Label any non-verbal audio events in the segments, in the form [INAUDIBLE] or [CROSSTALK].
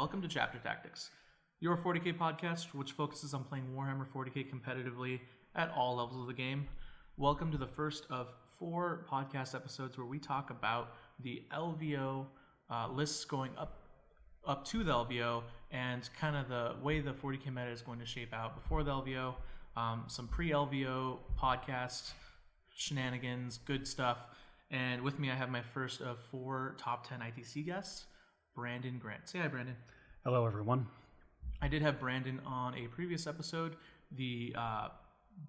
Welcome to Chapter Tactics, your 40k podcast which focuses on playing Warhammer 40k competitively at all levels of the game. Welcome to the first of four podcast episodes where we talk about the LVO uh, lists going up up to the LVO and kind of the way the 40k meta is going to shape out before the LVO. Um, some pre-LVO podcast shenanigans, good stuff. And with me, I have my first of four top 10 ITC guests. Brandon Grant. Say hi, Brandon. Hello, everyone. I did have Brandon on a previous episode, the uh,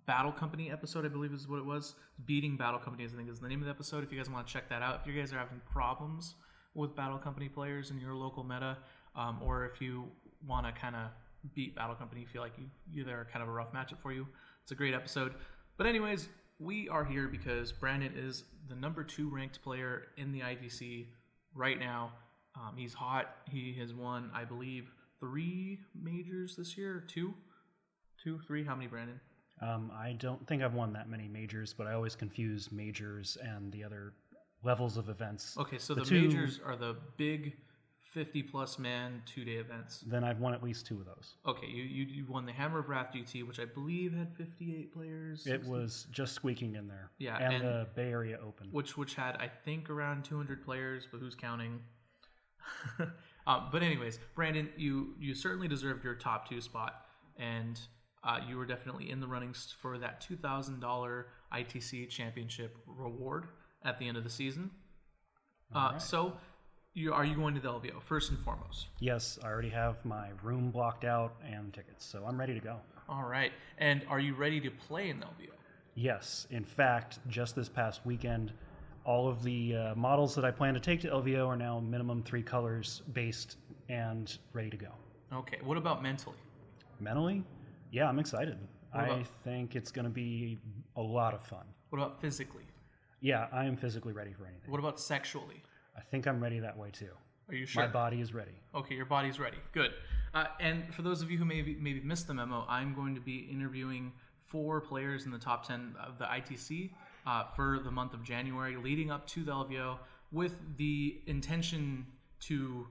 Battle Company episode, I believe is what it was. Beating Battle Company, I think is the name of the episode. If you guys want to check that out, if you guys are having problems with Battle Company players in your local meta, um, or if you want to kind of beat Battle Company, feel like you, you they're kind of a rough matchup for you, it's a great episode. But anyways, we are here because Brandon is the number two ranked player in the ITC right now. Um, he's hot. He has won, I believe, three majors this year. Two, two, three. How many, Brandon? Um, I don't think I've won that many majors, but I always confuse majors and the other levels of events. Okay, so the, two- majors are the big, fifty-plus man two-day events. Then I've won at least two of those. Okay, you, you you won the Hammer of Wrath GT, which I believe had fifty-eight players. It was just squeaking in there. Yeah, and, and- the Bay Area Open. which which had I think around 200 players, but who's counting? [LAUGHS] um, but anyways, Brandon, you you certainly deserved your top two spot, and uh, you were definitely in the runnings for that two thousand dollar ITC championship reward at the end of the season. Uh, So, you are you going to the LVO first and foremost? Yes, I already have my room blocked out and tickets, so I'm ready to go. All right, and are you ready to play in the LVO? Yes, in fact, just this past weekend, all of the uh, models that I plan to take to LVO are now minimum three colors based and ready to go. Okay, what about mentally? Mentally, yeah, I'm excited. What I about- think it's going to be a lot of fun. What about physically? Yeah, I am physically ready for anything. What about sexually? I think I'm ready that way too. Are you sure? My body is ready. Okay, your body's ready. Good. Uh, and for those of you who maybe maybe missed the memo, I'm going to be interviewing four players in the top ten of the ITC uh, for the month of January, leading up to the LVO, with the intention to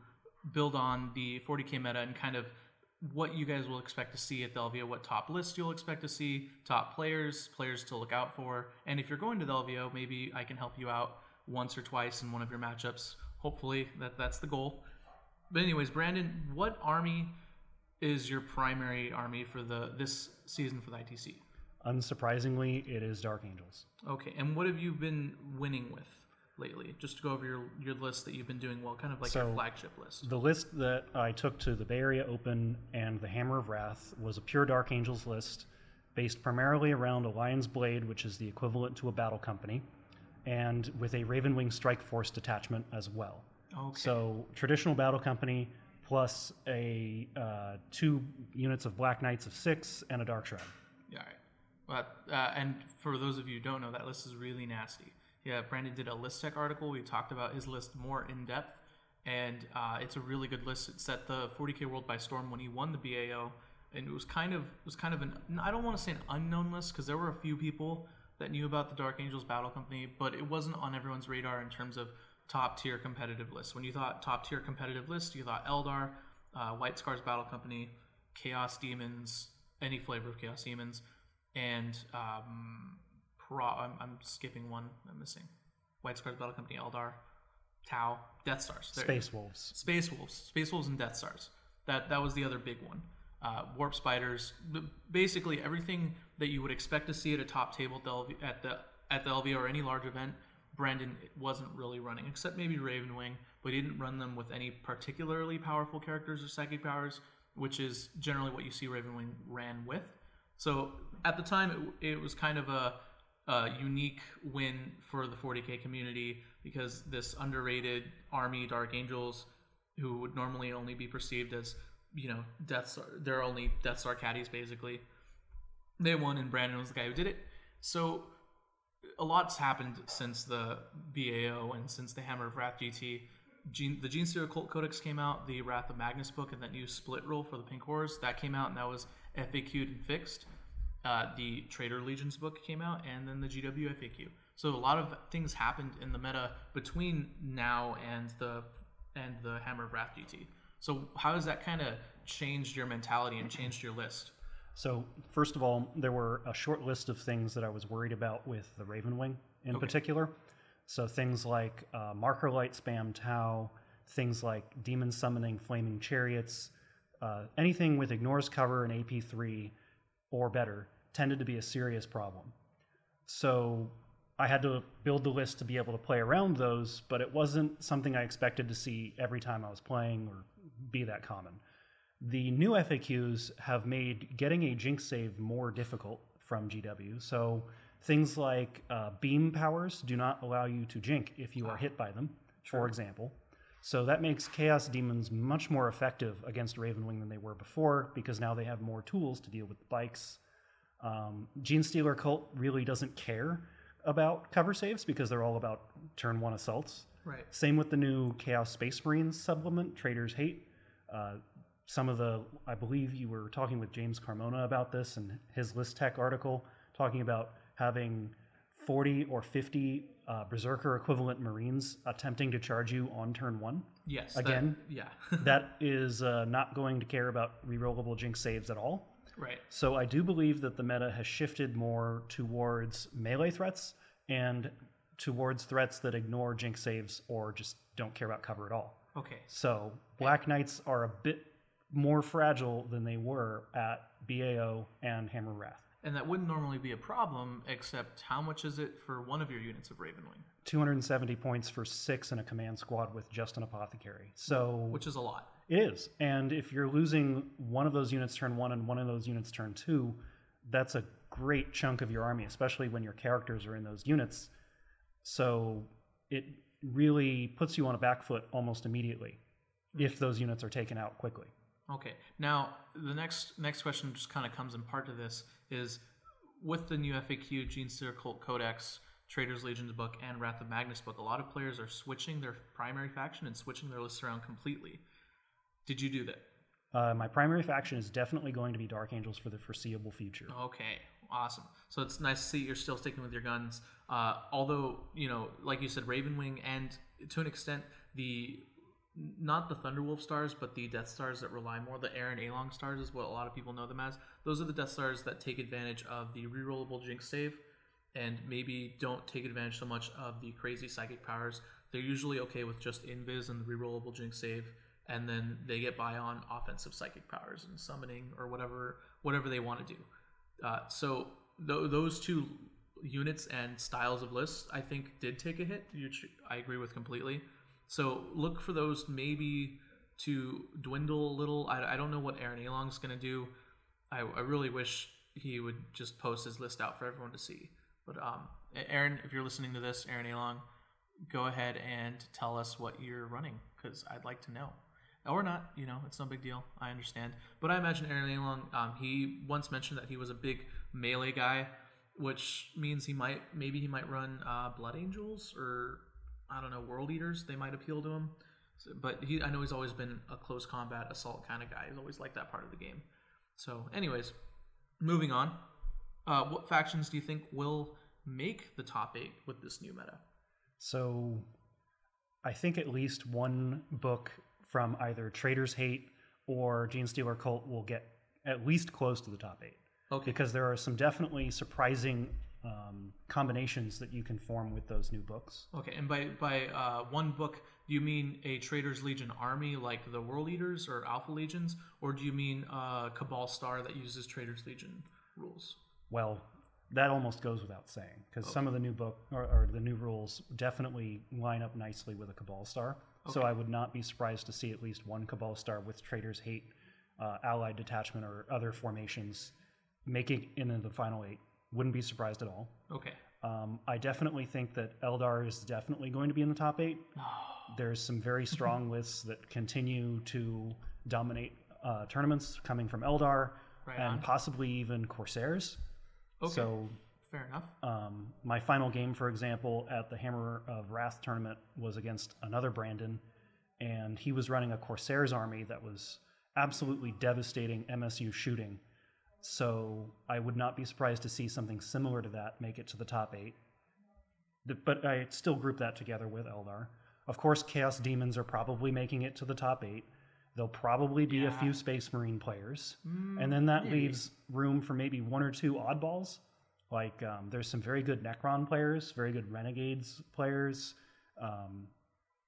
build on the 40k meta and kind of what you guys will expect to see at the LVO, what top lists you'll expect to see, top players, players to look out for, and if you're going to the LVO, maybe I can help you out once or twice in one of your matchups. Hopefully, that that's the goal. But anyways, Brandon, what army is your primary army for the this season for the ITC? Unsurprisingly, it is Dark Angels. Okay, and what have you been winning with lately? Just to go over your your list that you've been doing well, kind of like your flagship list. The list that I took to the Bay Area Open and the Hammer of Wrath was a pure Dark Angels list based primarily around a Lion's Blade, which is the equivalent to a battle company, and with a Ravenwing Strike Force detachment as well. Okay. So traditional battle company plus a uh, two units of Black Knights of six and a Dark Shroud. Yeah, all right. But uh, and for those of you who don't know, that list is really nasty. Yeah, Brandon did a list tech article. We talked about his list more in depth, and uh, it's a really good list. It set the 40k world by storm when he won the BAO, and it was kind of it was kind of an I don't want to say an unknown list because there were a few people that knew about the Dark Angels Battle Company, but it wasn't on everyone's radar in terms of top tier competitive lists. When you thought top tier competitive list, you thought Eldar, uh, White Scars Battle Company, Chaos Demons, any flavor of Chaos Demons, and um, pro- I'm, I'm skipping one. I'm missing. White Scars Battle Company, Eldar, Tau, Death Stars. There. Space Wolves. Space Wolves, Space Wolves, and Death Stars. That that was the other big one. Uh, Warp Spiders, basically everything that you would expect to see at a top table at the LV, at the at the LV or any large event. Brandon wasn't really running, except maybe Ravenwing, but he didn't run them with any particularly powerful characters or psychic powers. which is generally what you see Ravenwing ran with. So at the time, it, it was kind of a, a unique win for the 40k community because this underrated army, Dark Angels, who would normally only be perceived as, you know, Death they're only Death Star caddies basically. They won, and Brandon was the guy who did it. So a lot's happened since the BAO and since the Hammer of Wrath GT. Gene, the Genestealer Cult Codex came out, the Wrath of Magnus book, and that new split rule for the Pink Horrors that came out, and that was FAQ'd and fixed. Uh, the Traitor Legions book came out, and then the GW FAQ. So a lot of things happened in the meta between now and the and the Hammer of Wrath GT. So how has that kind of changed your mentality and changed your list? So, first of all, there were a short list of things that I was worried about with the Ravenwing in Okay. particular. So, things like uh, marker light spam Tau, things like demon summoning flaming chariots, uh, anything with ignores cover and AP3 or better tended to be a serious problem. So, I had to build the list to be able to play around those, but it wasn't something I expected to see every time I was playing or be that common. The new FAQs have made getting a Jink save more difficult from GW. So things like uh, beam powers do not allow you to Jink if you are hit by them, for example. So that makes Chaos Demons much more effective against Ravenwing than they were before because now they have more tools to deal with bikes. Um, Gene Stealer Cult really doesn't care about cover saves because they're all about turn one assaults. Right. Same with the new Chaos Space Marines supplement, Traitors Hate. Uh, some of the, I believe you were talking with James Carmona about this and his List Tech article, talking about having 40 or 50 uh, Berserker equivalent Marines attempting to charge you on turn one. Yes. that- Again? yeah. [LAUGHS] that is uh, not going to care about rerollable Jink saves at all. right. So I do believe that the meta has shifted more towards melee threats and towards threats that ignore Jink saves or just don't care about cover at all. Okay. So Black Knights are a bit more fragile than they were at BAO and Hammer Wrath. And that wouldn't normally be a problem, except how much is it for one of your units of Ravenwing? 270 points for six in a command squad with just an apothecary. So Which is a lot. It is. And if you're losing one of those units turn one and one of those units turn two, that's a great chunk of your army, especially when your characters are in those units. So it really puts you on a back foot almost immediately if those units are taken out quickly. Okay. Now the next next question just kind of comes in part to this is with the new FAQ Gene Stealer Cult Codex, Traitors Legions book, and Wrath of Magnus book, a lot of players are switching their primary faction and switching their lists around completely. Did you do that? Uh, my primary faction is definitely going to be Dark Angels for the foreseeable future. Okay, awesome. So it's nice to see you're still sticking with your guns. Uh, although, you know, like you said, Ravenwing and to an extent, the not the Thunderwolf stars, but the Death Stars that rely more, the Aaron Aleong stars is what a lot of people know them as. Those are the Death Stars that take advantage of the rerollable Jink save and maybe don't take advantage so much of the crazy psychic powers. They're usually okay with just invis and the rerollable Jink save, and then they get by on offensive psychic powers and summoning or whatever whatever they want to do. Uh, so th- those two units and styles of lists, I think, did take a hit. I agree with completely. So look for those maybe to dwindle a little. I, I don't know what Aaron Aleong's going to do. I, I really wish he would just post his list out for everyone to see. But um, Aaron, if you're listening to this, Aaron Aleong, go ahead and tell us what you're running because I'd like to know. Or not, you know, it's no big deal. I understand. But I imagine Aaron Aleong, um, he once mentioned that he was a big melee guy, which means he might, maybe he might run uh, Blood Angels or, I don't know, World Eaters. They might appeal to him. So, but he, I know he's always been a close combat assault kind of guy. He's always liked that part of the game. So, anyways, moving on. Uh, what factions do you think will make the top eight with this new meta? So I think at least one book from either Traitor's Hate or Gene Stealer Cult will get at least close to the top eight. Okay. Because there are some definitely surprising um, combinations that you can form with those new books. Okay, and by by uh, one book, do you mean a Traitor's Legion army like the World Eaters or Alpha Legions, or do you mean a Cabal Star that uses Traitor's Legion rules? Well, that almost goes without saying because some of the new book or, or the new rules definitely line up nicely with a Cabal Star. So I would not be surprised to see at least one Cabal Star with Traitor's Hate uh, allied detachment or other formations making it into the final eight. Wouldn't be surprised at all. Okay. Um, I definitely think that Eldar is definitely going to be in the top eight. [SIGHS] There's some very strong [LAUGHS] lists that continue to dominate uh, tournaments coming from Eldar Right and on. possibly even Corsairs. Okay. So Fair enough. um, my final game, for example, at the Hammer of Wrath tournament was against another Brandon, and he was running a Corsairs army that was absolutely devastating MSU shooting. So I would not be surprised to see something similar to that make it to the top eight. But I still group that together with Eldar. Of course, Chaos Demons are probably making it to the top eight. There'll probably be a Yeah. Mm, few Space Marine players. and then that maybe. leaves room for maybe one or two oddballs. Like um, there's some very good Necron players, very good Renegades players, um,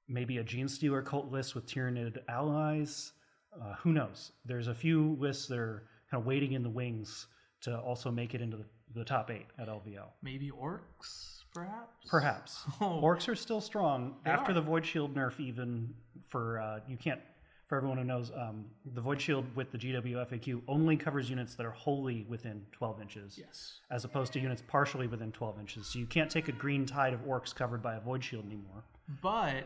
maybe a Gene Stealer cult list with Tyranid allies. Uh, who knows? There's a few lists that are kind of waiting in the wings to also make it into the, the top eight at LVO. Maybe orcs, perhaps. Perhaps. [LAUGHS] Oh. Orcs are still strong after are. the Void Shield nerf. Even for uh, you can't. For everyone who knows, um, the Void Shield with the GW FAQ only covers units that are wholly within 12 inches, Yes. as opposed to units partially within 12 inches. So you can't take a green tide of orcs covered by a Void Shield anymore. But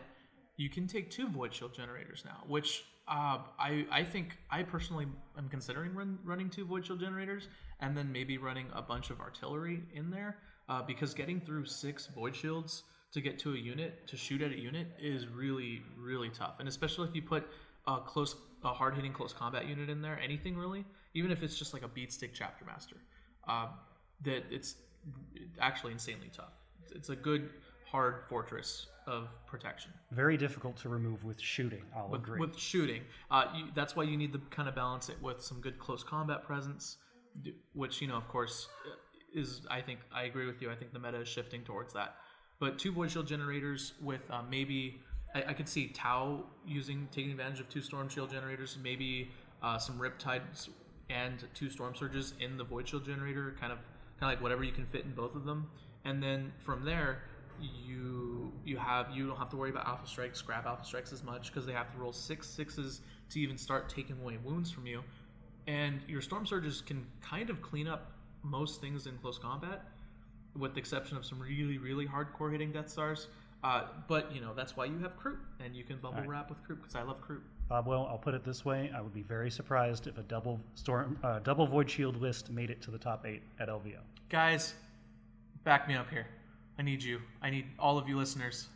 you can take two void shield generators now, which uh, I I think I personally am considering run, running two void shield generators and then maybe running a bunch of artillery in there uh, because getting through six void shields to get to a unit to shoot at a unit is really really tough, and especially if you put a close a hard hitting close combat unit in there, anything really, even if it's just like a beat stick chapter master, uh, that it's actually insanely tough. It's a good hard fortress of protection Very difficult to remove with shooting. I'll with, agree. with shooting. Uh, you, that's why you need to kind of balance it with some good close combat presence, which you know, of course, uh, is I think I agree with you. I think the meta is shifting towards that. But two void shield generators with uh, maybe I, I could see Tau using taking advantage of two storm shield generators, maybe uh, some riptides and two storm surges in the void shield generator, kind of kind of like whatever you can fit in both of them, and then from there you you have you don't have to worry about alpha strikes, grab alpha strikes as much because they have to roll six sixes to even start taking away wounds from you, and your storm surges can kind of clean up most things in close combat, with the exception of some really really hardcore hitting Death Stars. Uh, but you know that's why you have Kroot, and you can bubble Alright. wrap with Kroot because I love Kroot. Bob, well, I'll put it this way: I would be very surprised if a double storm, uh, double Void Shield list made it to the top eight at LVO. Guys, back me up here. I need you. I need all of you listeners.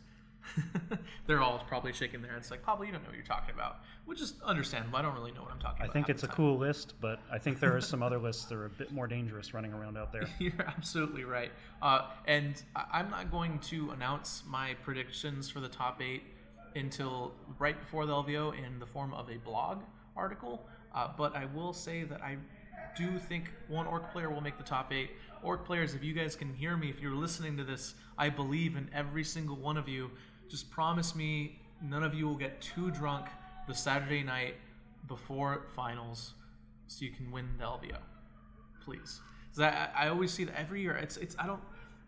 [LAUGHS] They're all probably shaking their heads like, Pablo, you don't know what you're talking about. Which is understandable. I don't really know what I'm talking I about. I think it's a time. cool list, but I think there are [LAUGHS] some other lists that are a bit more dangerous running around out there. [LAUGHS] You're absolutely right. Uh, and I- I'm not going to announce my predictions for the top eight until right before the LVO in the form of a blog article. Uh, but I will say that I do think one orc player will make the top eight. Orc players, if you guys can hear me, if you're listening to this, I believe in every single one of you. Just promise me none of you will get too drunk the Saturday night before finals so you can win the LVO please. I, I always see that every year. It's it's I don't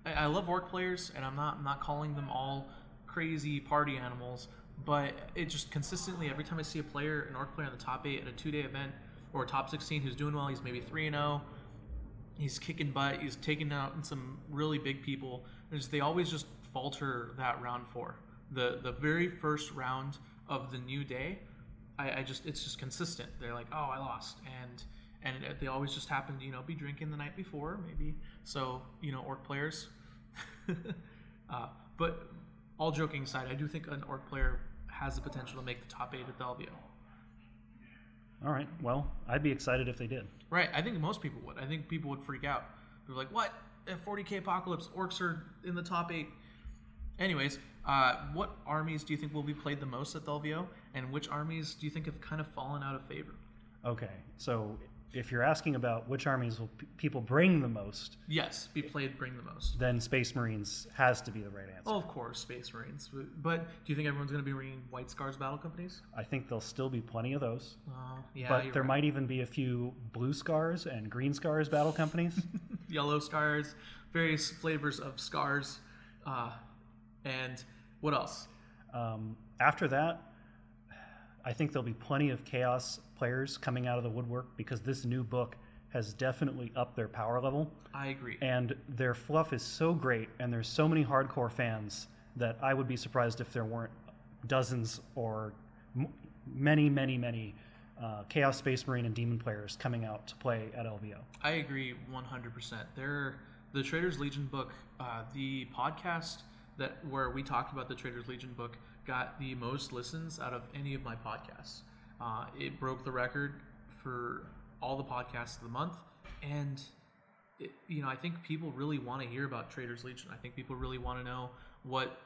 I, I love orc players and I'm not I'm not calling them all crazy party animals, but it just consistently every time I see a player an orc player in the top eight at a two day event or top sixteen who's doing well, he's maybe three and zero. He's kicking butt. He's taking out some really big people. There's, they always just falter that round four. The the very first round of the new day, I, I just it's just consistent. They're like, oh, I lost, and and it- they always just happen to you know be drinking the night before maybe. So you know, orc players. [LAUGHS] uh, but all joking aside, I do think an orc player has the potential to make the top eight at LVO. All right, well, I'd be excited if they did. Right. I think most people would. I think people would freak out. They're like, "What? A 40k apocalypse, orcs are in the top eight. Anyways, uh, what armies do you think will be played the most at the and which armies do you think have kind of fallen out of favor? Okay, so if you're asking about which armies will p- people bring the most, Yes, be played, bring the most. then Space Marines has to be the right answer. Oh, of course, Space Marines. But- do you think everyone's going to be bringing White Scars battle companies? I think there'll still be plenty of those, Oh, yeah. but there right. might even be a few Blue Scars and Green Scars battle companies. [LAUGHS] yellow scars, various flavors of scars, uh, and what else? Um, after that, I think there'll be plenty of chaos players coming out of the woodwork because this new book has definitely upped their power level. I agree. And their fluff is so great, and there's so many hardcore fans that I would be surprised if there weren't dozens or m- many, many, many uh, Chaos Space Marine and Demon players coming out to play at LVO. I agree 100%. They're, the Traitor's Legion book, uh, the podcast that where we talked about the Traitor's Legion book got the most listens out of any of my podcasts. Uh, it broke the record for all the podcasts of the month, and it, you know I think people really want to hear about Traitor's Legion. I think people really want to know what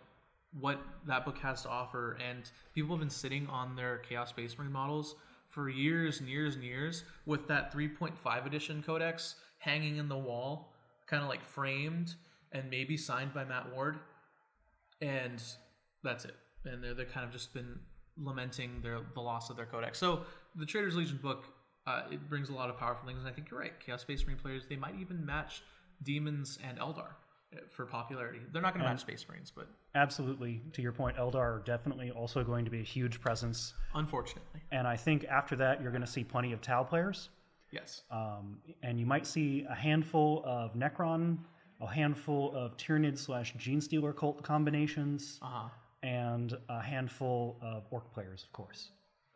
what that book has to offer, and people have been sitting on their Chaos Space Marine models for years and years and years with that 3.5 edition codex hanging in the wall, kind of like framed and maybe signed by Matt Ward, and that's it. And they're, they're kind of just been lamenting their the loss of their codex. So the Traitor's Legion book uh, it brings a lot of powerful things, and I think you're right. Chaos Space Marine players they might even match demons and Eldar uh, for popularity. They're not going to match Space Marines, but Absolutely, to your point, Eldar are definitely also going to be a huge presence. unfortunately, And I think after that, you're going to see plenty of Tau players. yes. Um, and you might see a handful of Necron, a handful of Tyranid slash Gene Stealer cult combinations, Uh huh. And a handful of Orc players, of course.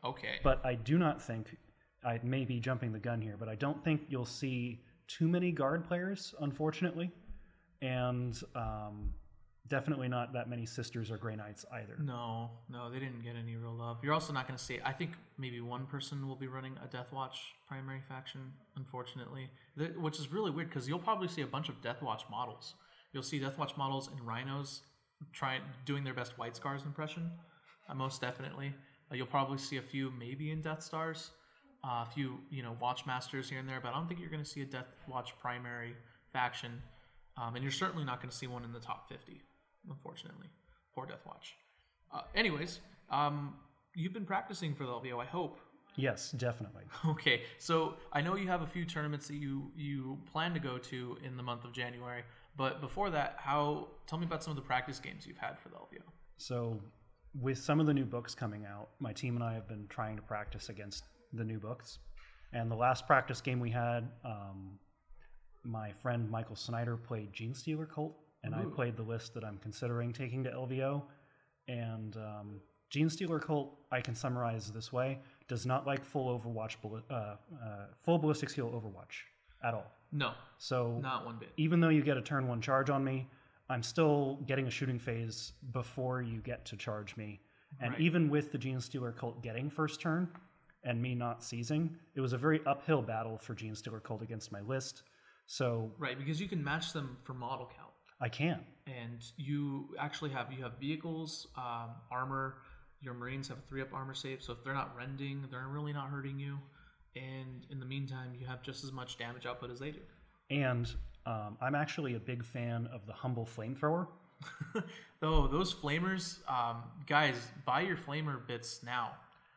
Okay. But I do not think, I may be jumping the gun here, but I don't think you'll see too many guard players, unfortunately. And um, definitely not that many sisters or Grey Knights either. No, no, they didn't get any real love. You're also not going to see. I think maybe one person will be running a Death Watch primary faction, unfortunately, which is really weird because you'll probably see a bunch of Death Watch models. You'll see Death Watch models and rhinos trying doing their best White Scars impression, uh, most definitely. Uh, you'll probably see a few maybe in Death Stars, uh, a few you know Watch Masters here and there, but I don't think you're going to see a Death Watch primary faction, um, and you're certainly not going to see one in the top 50 unfortunately. Poor Death Watch. Uh, anyways, um, you've been practicing for the LVO, I hope. Yes, definitely. [LAUGHS] Okay, so I know you have a few tournaments that you you plan to go to in the month of January, but before that, how? Tell me about some of the practice games you've had for the LVO. So, with some of the new books coming out, my team and I have been trying to practice against the new books. And the last practice game we had, um, my friend Michael Snyder played Gene Stealer Cult, and I played the list that I'm considering taking to LVO. And um, Gene Stealer Cult, I can summarize this way: does not like full Overwatch, uh, uh, full ballistic skill Overwatch at all. No, So not one bit. even though you get a turn one charge on me, I'm still getting a shooting phase before you get to charge me. And Right. even with the Gene Stealer cult getting first turn and me not seizing, it was a very uphill battle for Gene Stealer cult against my list. So Right, because you can match them for model count. I can. and you actually have you have vehicles, um, armor. Your Marines have three up armor save, so if they're not rending, they're really not hurting you. And in the meantime, you have just as much damage output as they do. And um, I'm actually a big fan of the Humble Flamethrower. [LAUGHS] oh, those flamers, um, guys, buy your flamer bits now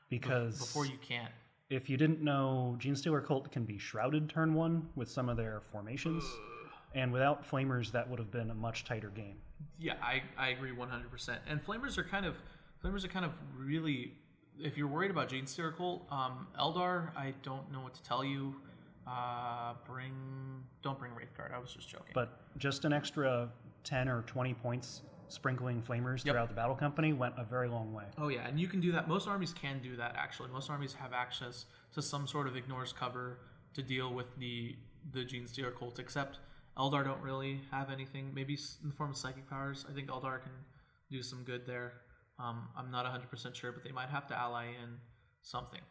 Because before you can't. if you didn't know, Gene Stealer Cult can be shrouded turn one with some of their formations. And without flamers, that would have been a much tighter game. Yeah, I, I agree 100%. And flamers are kind of flamers are kind of really if you're worried about Steer Cult, um, Eldar, I don't know what to tell you. Uh, bring don't bring Wraithguard. I was just joking. But just an extra 10 or 20 points sprinkling flamers Yep. throughout the battle company went a very long way. Oh yeah, and you can do that. Most armies can do that actually. Most armies have access to some sort of ignores cover to deal with the the Gene Stealer cult. Except Eldar don't really have anything. Maybe in the form of psychic powers. I think Eldar can do some good there. Um, I'm not 100% sure, but they might have to ally in something.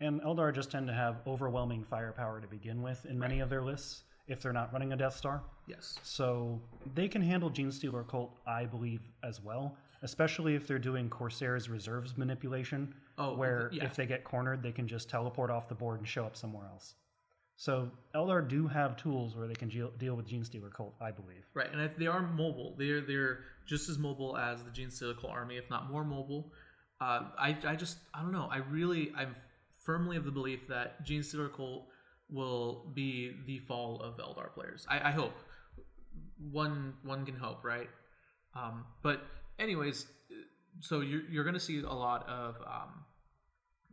And Eldar just tend to have overwhelming firepower to begin with in many of their lists if they're not running a Death Star. Yes. So they can handle Gene Stealer Cult, I believe, as well, especially if they're doing Corsair's reserves manipulation, Oh, where yeah. if they get cornered, they can just teleport off the board and show up somewhere else. So Eldar do have tools where they can deal with Gene Stealer Cult, I believe. Right, and if they are mobile, they're they're just as mobile as the Gene Stealer Cult army, if not more mobile. Uh, I I just I don't know. I really I'm firmly of the belief that Gene Stealer Cult will be the fall of Eldar players. I, I hope. One one can hope, right? Um, but anyways, so you're you're to see a lot of um,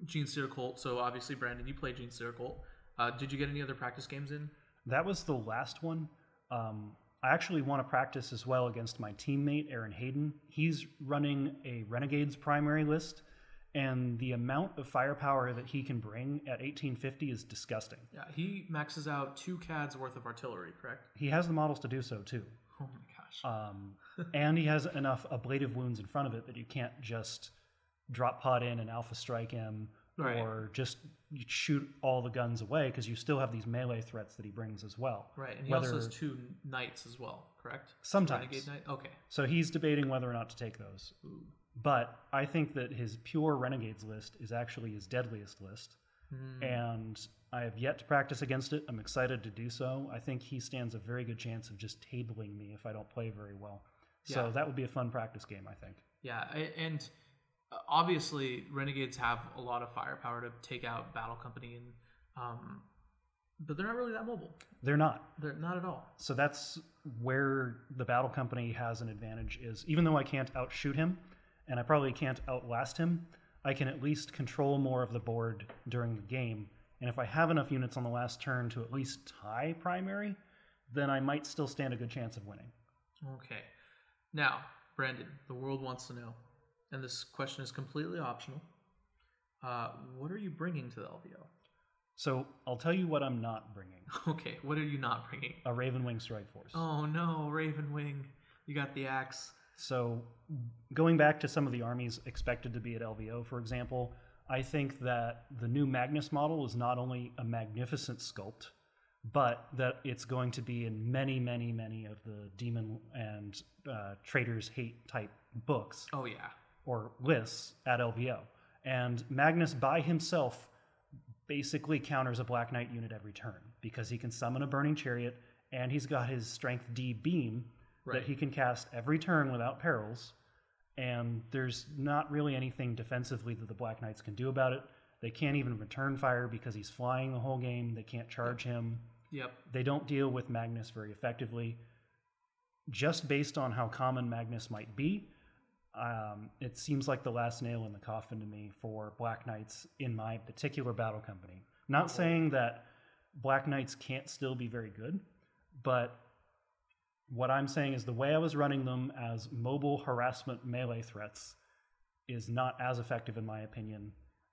Genestealer Cult. So obviously, Brandon, you play Genestealer Cult. Uh, did you get any other practice games in? That was the last one. Um, I actually want to practice as well against my teammate, Aaron Hayden. He's running a Renegades primary list, and the amount of firepower that he can bring at 1850 is disgusting. Yeah, he maxes out two CADs worth of artillery, correct? He has the models to do so too. Oh my gosh. Um, [LAUGHS] and he has enough ablative wounds in front of it that you can't just drop pod in and alpha strike him Right. or just shoot all the guns away because you still have these melee threats that he brings as well. right, and he also whether- has two knights as well, correct? Sometimes. Renegade knight. Okay. So he's debating whether or not to take those. Ooh. But I think that his pure Renegades list is actually his deadliest list. Hmm. And I have yet to practice against it. I'm excited to do so. I think he stands a very good chance of just tabling me if I don't play very well. So Yeah. that would be a fun practice game, I think. Yeah, a- and obviously Renegades have a lot of firepower to take out Battle Company, and um, but they're not really that mobile. They're not. They're not at all. So that's where the battle company has an advantage is even though I can't outshoot him and I probably can't outlast him, I can at least control more of the board during the game. And if I have enough units on the last turn to at least tie primary, then I might still stand a good chance of winning. Okay. Now, Brandon, the world wants to know, and this question is completely optional. Uh, what are you bringing to the LVO? So I'll tell you what I'm not bringing [LAUGHS] Okay, what are you not bringing? a Ravenwing Strike Force. Oh no, Ravenwing, you got the axe. So, going back to some of the armies expected to be at LVO, for example, I think that the new Magnus model is not only a magnificent sculpt, but that it's going to be in many, many, many of the Demon and uh, Traitors Hate type books Oh yeah, or lists at LVO. And Magnus by himself basically counters a Black Knight unit every turn because he can summon a Burning Chariot and he's got his Strength D beam Right. that he can cast every turn without perils. And there's not really anything defensively that the Black Knights can do about it. They can't even return fire because he's flying the whole game. They can't charge him. yep. They don't deal with Magnus very effectively. Just based on how common Magnus might be, um, it seems like the last nail in the coffin to me for Black Knights in my particular battle company. Not saying that Black Knights can't still be very good, but what I'm saying is the way I was running them as mobile harassment melee threats is not as effective, in my opinion,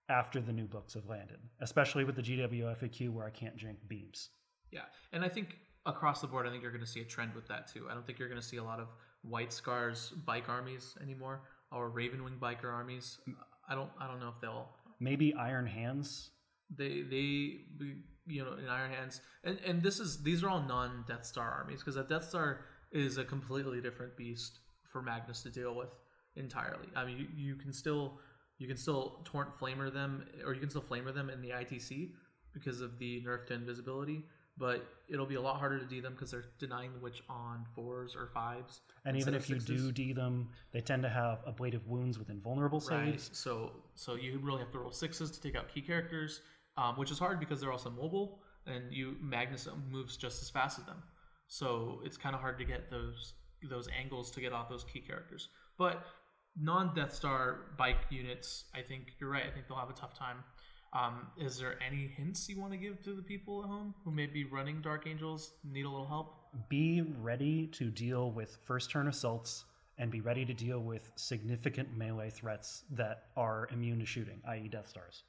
after the new books have landed, especially with the GWFAQ where I can't drink beams. Yeah, and I think across the board, I think you're going to see a trend with that too. I don't think you're going to see a lot of White Scars bike armies anymore, or Ravenwing biker armies. I don't, I don't know if they'll Maybe Iron Hands. they they you know in Iron Hands, and and this is these are all non Death Star armies because a Death Star is a completely different beast for Magnus to deal with entirely. I mean, you, you can still you can still torrent flamer them, or you can still flamer them in the ITC because of the nerf to invisibility. But it'll be a lot harder to D them because they're denying the witch on fours or fives. And even if you do D them, they tend to have ablative wounds with invulnerable saves. Right. So so you really have to roll sixes to take out key characters, um, which is hard because they're also mobile, and you Magnus moves just as fast as them. So it's kind of hard to get those those angles to get off those key characters. But non Death Star bike units, I think you're right. I think they'll have a tough time. Um, is there any hints you want to give to the people at home who may be running Dark Angels, need a little help? Be ready to deal with first turn assaults and be ready to deal with significant melee threats that are immune to shooting, i.e., Death Stars.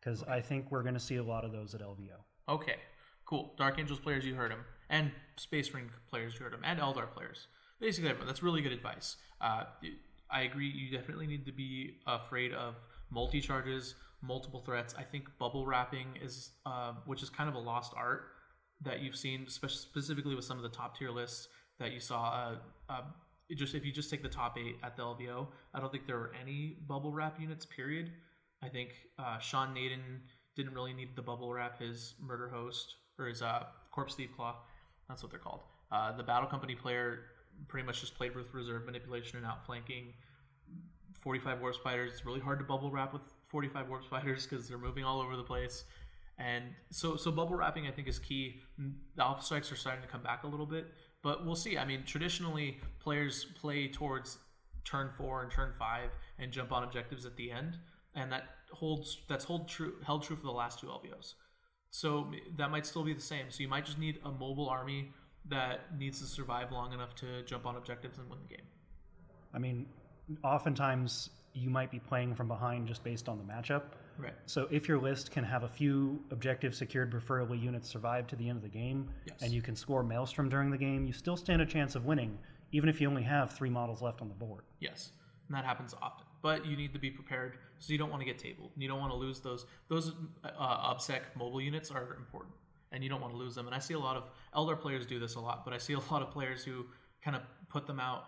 Because I think we're going to see a lot of those at LVO. Okay, cool. Dark Angels players, you heard him, and Space Marine players, you heard him, and Eldar players. Basically, everyone. That's really good advice. Uh, I agree. You definitely need to be afraid of multi charges, multiple threats. I think bubble wrapping is, uh, which is kind of a lost art that you've seen, spe- specifically with some of the top tier lists that you saw. Uh, uh, just if you just take the top eight at the LVO, I don't think there were any bubble wrap units. Period. I think uh, Sean Nayden didn't really need the bubble wrap his murder host or his uh, corpse thief claw. That's what they're called. Uh, the battle company player pretty much just played with reserve manipulation and outflanking. 45 warp spiders. It's really hard to bubble wrap with 45 warp spiders because they're moving all over the place. And so, so bubble wrapping I think is key. Mm, the alpha strikes are starting to come back a little bit, but we'll see. I mean, traditionally players play towards turn four and turn five and jump on objectives at the end, and that holds that's hold true held true for the last two LVOs. So that might still be the same. So you might just need a mobile army that needs to survive long enough to jump on objectives and win the game. I mean, oftentimes you might be playing from behind just based on the matchup. Right. So if your list can have a few objectives secured, preferably units survive to the end of the game, Yes. and you can score Maelstrom during the game, you still stand a chance of winning, even if you only have three models left on the board. Yes, and that happens often. But you need to be prepared, so you don't want to get tabled. You don't want to lose those. Those uh, obsec mobile units are important, and you don't want to lose them. And I see a lot of elder players do this a lot, but I see a lot of players who kind of put them out,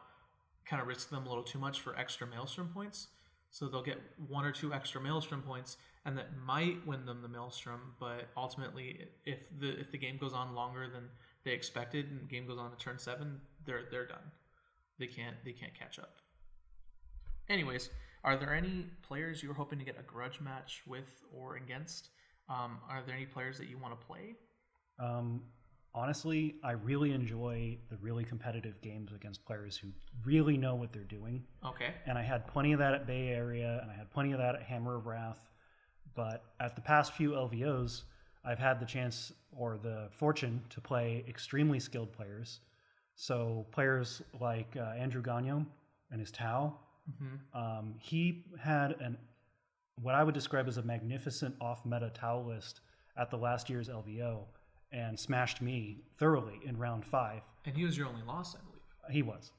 kind of risk them a little too much for extra maelstrom points. So they'll get one or two extra maelstrom points, and that might win them the maelstrom. But ultimately, if the if the game goes on longer than they expected, and the game goes on to turn seven, they're they're done. They can't they can't catch up. Anyways, are there any players you're hoping to get a grudge match with or against? Um, are there any players that you want to play? Um, honestly, I really enjoy the really competitive games against players who really know what they're doing. Okay. And I had plenty of that at Bay Area, and I had plenty of that at Hammer of Wrath. But at the past few LVOs, I've had the chance or the fortune to play extremely skilled players. So players like uh, Andrew Gagnon and his Tau. Um, he had an what I would describe as a magnificent off-meta Tau list at the last year's LVO, and smashed me thoroughly in round five. And he was your only loss, I believe. He was.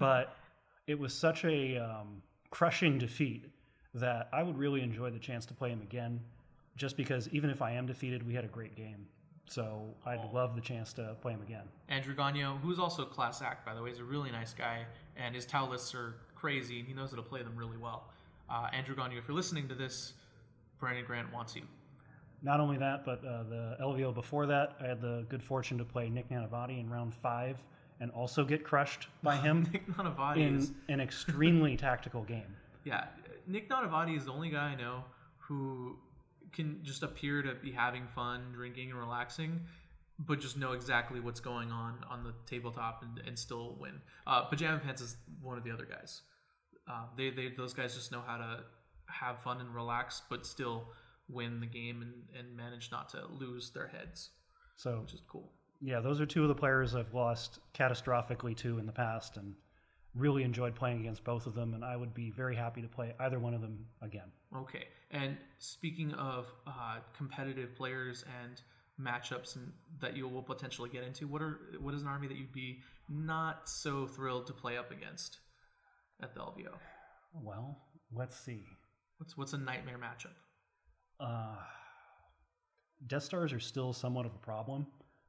But it was such a um, crushing defeat that I would really enjoy the chance to play him again, just because even if I am defeated, we had a great game. So I'd love the chance to play him again. Andrew Gagnon, who's also a class act, by the way, is a really nice guy, and his Tau lists are crazy, and he knows how to play them really well. Uh, Andrew Gagnon, if you're listening to this, Brandon Grant wants you. Not only that, but uh, the LVO before that, I had the good fortune to play Nick Nanavati in round five and also get crushed by [LAUGHS] him Nick Nanavati is in an extremely [LAUGHS] tactical game. Yeah, Nick Nanavati is the only guy I know who can just appear to be having fun, drinking, and relaxing, but just know exactly what's going on on the tabletop and, and still win. Uh, Pajama Pants is one of the other guys. Uh, they, they those guys just know how to have fun and relax, but still win the game and, and manage not to lose their heads, So which is cool. yeah, those are two of the players I've lost catastrophically to in the past, and really enjoyed playing against both of them. And I would be very happy to play either one of them again. Okay. And speaking of uh, competitive players and matchups and that you will potentially get into, what are what is an army that you'd be not so thrilled to play up against at the LVO? Well, let's see. What's what's a nightmare matchup? Uh, Death Stars are still somewhat of a problem,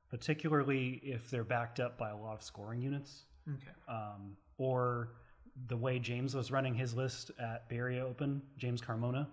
particularly if they're backed up by a lot of scoring units. Okay. um, or the way James was running his list at Area Open, James Carmona.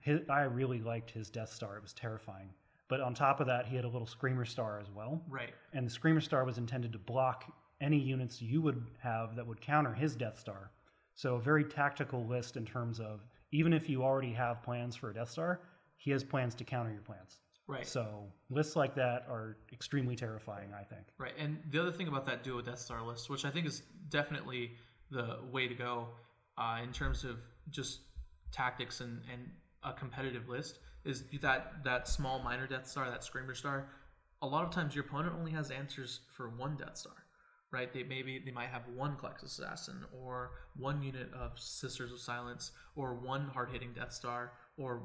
His, I really liked his Death Star. It was terrifying. But on top of that, he had a little Screamer Star as well. Right. And the Screamer Star was intended to block any units you would have that would counter his Death Star. So a very tactical list in terms of even if you already have plans for a Death Star, he has plans to counter your plans. Right. So lists like that are extremely terrifying, I think. Right, and the other thing about that duo Death Star list, which I think is definitely the way to go uh, in terms of just tactics and, and a competitive list, is that that small minor Death Star, that Screamer Star. A lot of times, your opponent only has answers for one Death Star, right? They maybe they might have one Klex Assassin, or one unit of Sisters of Silence, or one hard hitting Death Star, or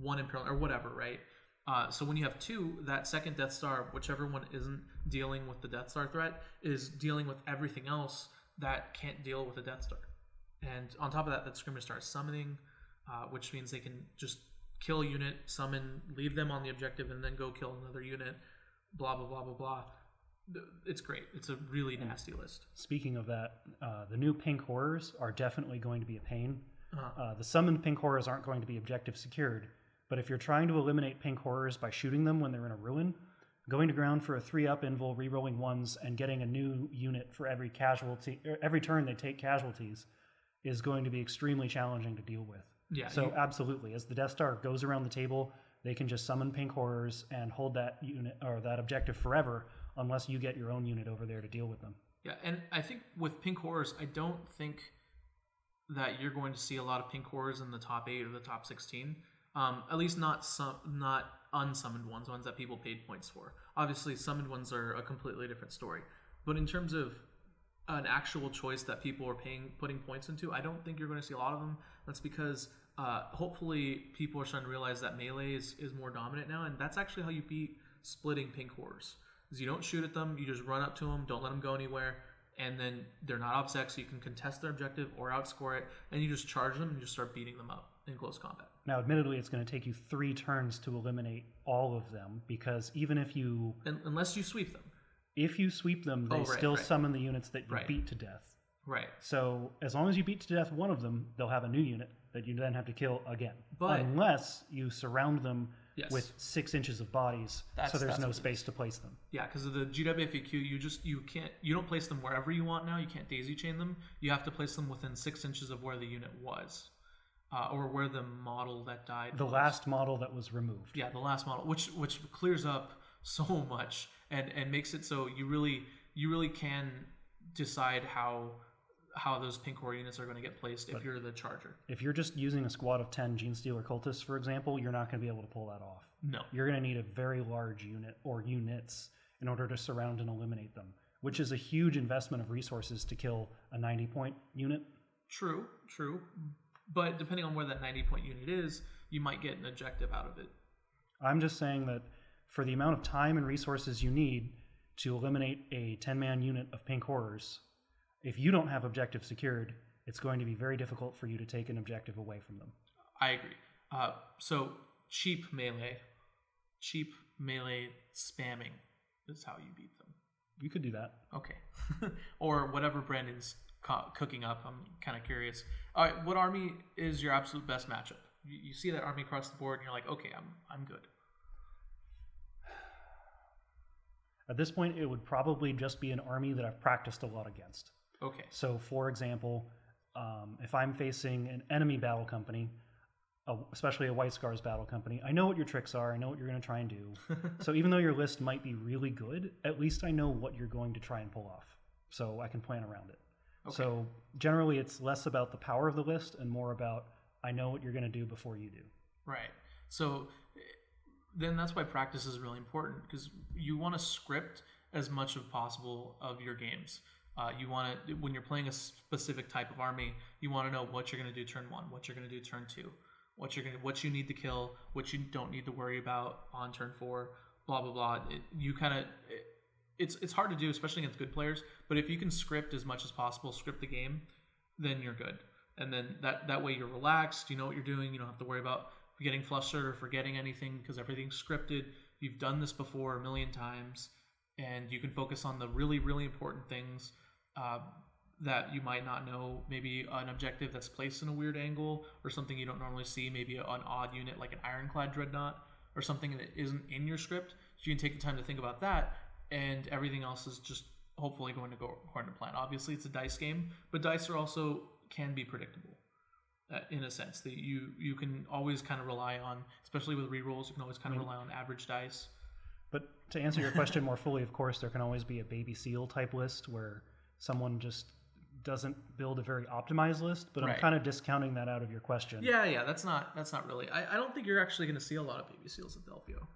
one Imperial, or whatever, right? Uh, so when you have two, that second Death Star, whichever one isn't dealing with the Death Star threat, is dealing with everything else that can't deal with a Death Star. And on top of that, that Screamer Star is summoning, uh, which means they can just kill a unit, summon, leave them on the objective, and then go kill another unit. Blah blah blah blah blah. It's great. It's a really nasty list. Speaking of that, uh, the new pink horrors are definitely going to be a pain. Uh-huh. Uh, the summoned pink horrors aren't going to be objective secured, but if you're trying to eliminate pink horrors by shooting them when they're in a ruin, going to ground for a three up invul, rerolling ones, and getting a new unit for every casualty, er, every turn they take casualties, is going to be extremely challenging to deal with. Yeah, So you- absolutely, as the Death Star goes around the table, they can just summon pink horrors and hold that unit or that objective forever, unless you get your own unit over there to deal with them. Yeah, and I think with pink horrors, I don't think that you're going to see a lot of pink horrors in the top eight or the top sixteen. Um, at least not some not unsummoned ones, ones that people paid points for. Obviously, summoned ones are a completely different story. But in terms of an actual choice that people are paying putting points into, I don't think you're going to see a lot of them. That's because uh, hopefully people are starting to realize that melee is, is more dominant now, and that's actually how you beat splitting pink horrors. Is you don't shoot at them, you just run up to them, don't let them go anywhere, and then they're not obsec, so you can contest their objective or outscore it, and you just charge them and just start beating them up in close combat. Now, admittedly, it's going to take you three turns to eliminate all of them because even if you Un unless you sweep them. if you sweep them, they Oh, right, still right. summon the units that you Right. beat to death. Right. So as long as you beat to death one of them, they'll have a new unit that you then have to kill again. But- unless you surround them Yes. with six inches of bodies, That's- so there's that's no what it space to place them. Yeah, because of the GWFAQ, you just you can't you don't place them wherever you want now. You can't daisy chain them. You have to place them within six inches of where the unit was, uh, or where the model that died. The was. last model that was removed. yeah, the last model, which which clears up so much and and makes it so you really you really can decide how how those Pink Horror units are going to get placed if you're the charger. If you're just using a squad of 10 Genestealer cultists, for example, you're not going to be able to pull that off. No. You're going to need a very large unit or units in order to surround and eliminate them, which is a huge investment of resources to kill a 90 point unit. True, true. But depending on where that 90 point unit is, you might get an objective out of it. I'm just saying that for the amount of time and resources you need to eliminate a 10 man unit of pink horrors, if you don't have objective secured, it's going to be very difficult for you to take an objective away from them. I agree. Uh, so cheap melee, cheap melee spamming is how you beat them. You could do that. Okay, [LAUGHS] or whatever Brandon's co- cooking up. I'm kind of curious. All right, what army is your absolute best matchup? You, you see that army across the board, and you're like, okay, I'm I'm good. At this point, it would probably just be an army that I've practiced a lot against. Okay, So, for example, um, if I'm facing an enemy battle company, especially a White Scars battle company, I know what your tricks are. I know what you're going to try and do. [LAUGHS] so, even though your list might be really good, at least I know what you're going to try and pull off. So, I can plan around it. Okay. So, generally, it's less about the power of the list and more about I know what you're going to do before you do. right. So then that's why practice is really important because you want to script as much as possible of your games. Uh, you want to when you're playing a specific type of army, you want to know what you're going to do turn one, what you're going to do turn two, what you're going what you need to kill, what you don't need to worry about on turn four, blah blah blah. It, you kind of it, it's it's hard to do, especially against good players. But if you can script as much as possible, script the game, then you're good. And then that that way you're relaxed. You know what you're doing. You don't have to worry about getting flustered or forgetting anything because everything's scripted. You've done this before a million times, and you can focus on the really really important things uh, that you might not know. Maybe an objective that's placed in a weird angle or something you don't normally see. Maybe an odd unit like an ironclad dreadnought or something that isn't in your script. So you can take the time to think about that, and everything else is just hopefully going to go according to plan. Obviously, it's a dice game, but dice are also can be predictable uh, in a sense that you you can always kind of rely on, especially with rerolls. You can always kind of rely on average dice. But to answer your question more fully, of course, there can always be a baby seal type list where someone just doesn't build a very optimized list. But Right. I'm kind of discounting that out of your question. Yeah, yeah, that's not that's not really. I, I don't think you're actually going to see a lot of baby seals at the LVO.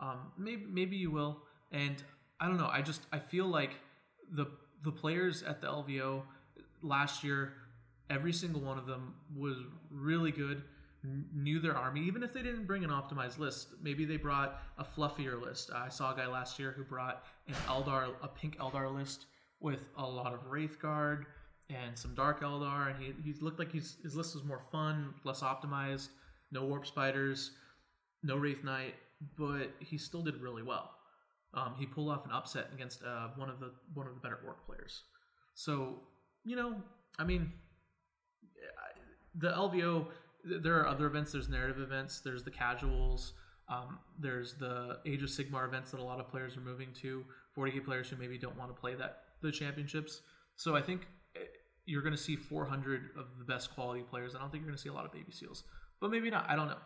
Um, maybe maybe you will, and I don't know. I just I feel like the the players at the LVO last year, every single one of them was really good. Knew their army, even if they didn't bring an optimized list. Maybe they brought a fluffier list. I saw a guy last year who brought an Eldar, a pink Eldar list with a lot of Wraith Guard and some Dark Eldar, and he, he looked like he's, his list was more fun, less optimized, no Warp Spiders, no Wraith Knight, but he still did really well. Um, he pulled off an upset against uh, one of the one of the better Ork players. So you know, I mean, the LVO. There are other events. There's narrative events. There's the casuals. Um, there's the Age of Sigmar events that a lot of players are moving to. 40k players who maybe don't want to play that the championships. So I think eh, you're going to see 400 of the best quality players. I don't think you're going to see a lot of baby seals, but maybe not. I don't know.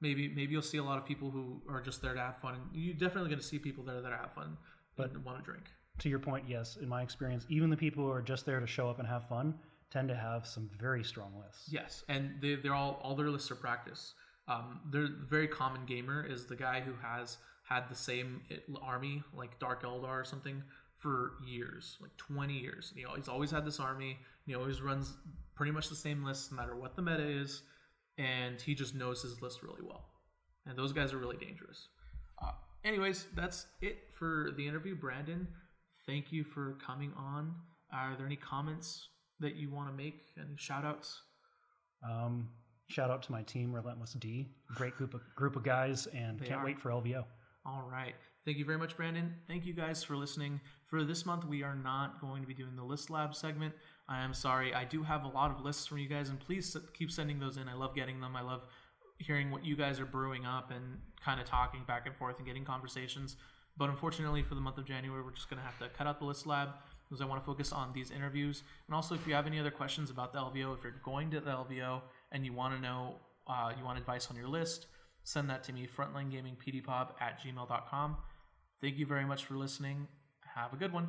Maybe maybe you'll see a lot of people who are just there to have fun. You're definitely going to see people there that have fun but want to drink. To your point, yes, in my experience, even the people who are just there to show up and have fun tend to have some very strong lists. Yes, and they, they're all all their lists are practice. Um, they're very common gamer is the guy who has had the same army like Dark Eldar or something for years, like 20 years. Know, he's always had this army. He always runs pretty much the same list no matter what the meta is, and he just knows his list really well. And those guys are really dangerous. Uh, anyways, that's it for the interview. Brandon, thank you for coming on. Are there any comments that you want to make? Any shout outs? Um, shout out to my team, Relentless D. Great group of group of guys, and They can't are. wait for LVO. All right. Thank you very much, Brandon. Thank you guys for listening. For this month, we are not going to be doing the list lab segment. I am sorry. I do have a lot of lists from you guys, and please keep sending those in. I love getting them. I love hearing what you guys are brewing up and kind of talking back and forth and getting conversations. But unfortunately, for the month of January, we're just going to have to cut out the list lab because I want to focus on these interviews. And also, if you have any other questions about the LVO, if you're going to the LVO and you want to know, uh, you want advice on your list, send that to me, frontlinegamingpdpop at gmail.com. Thank you very much for listening. Have a good one.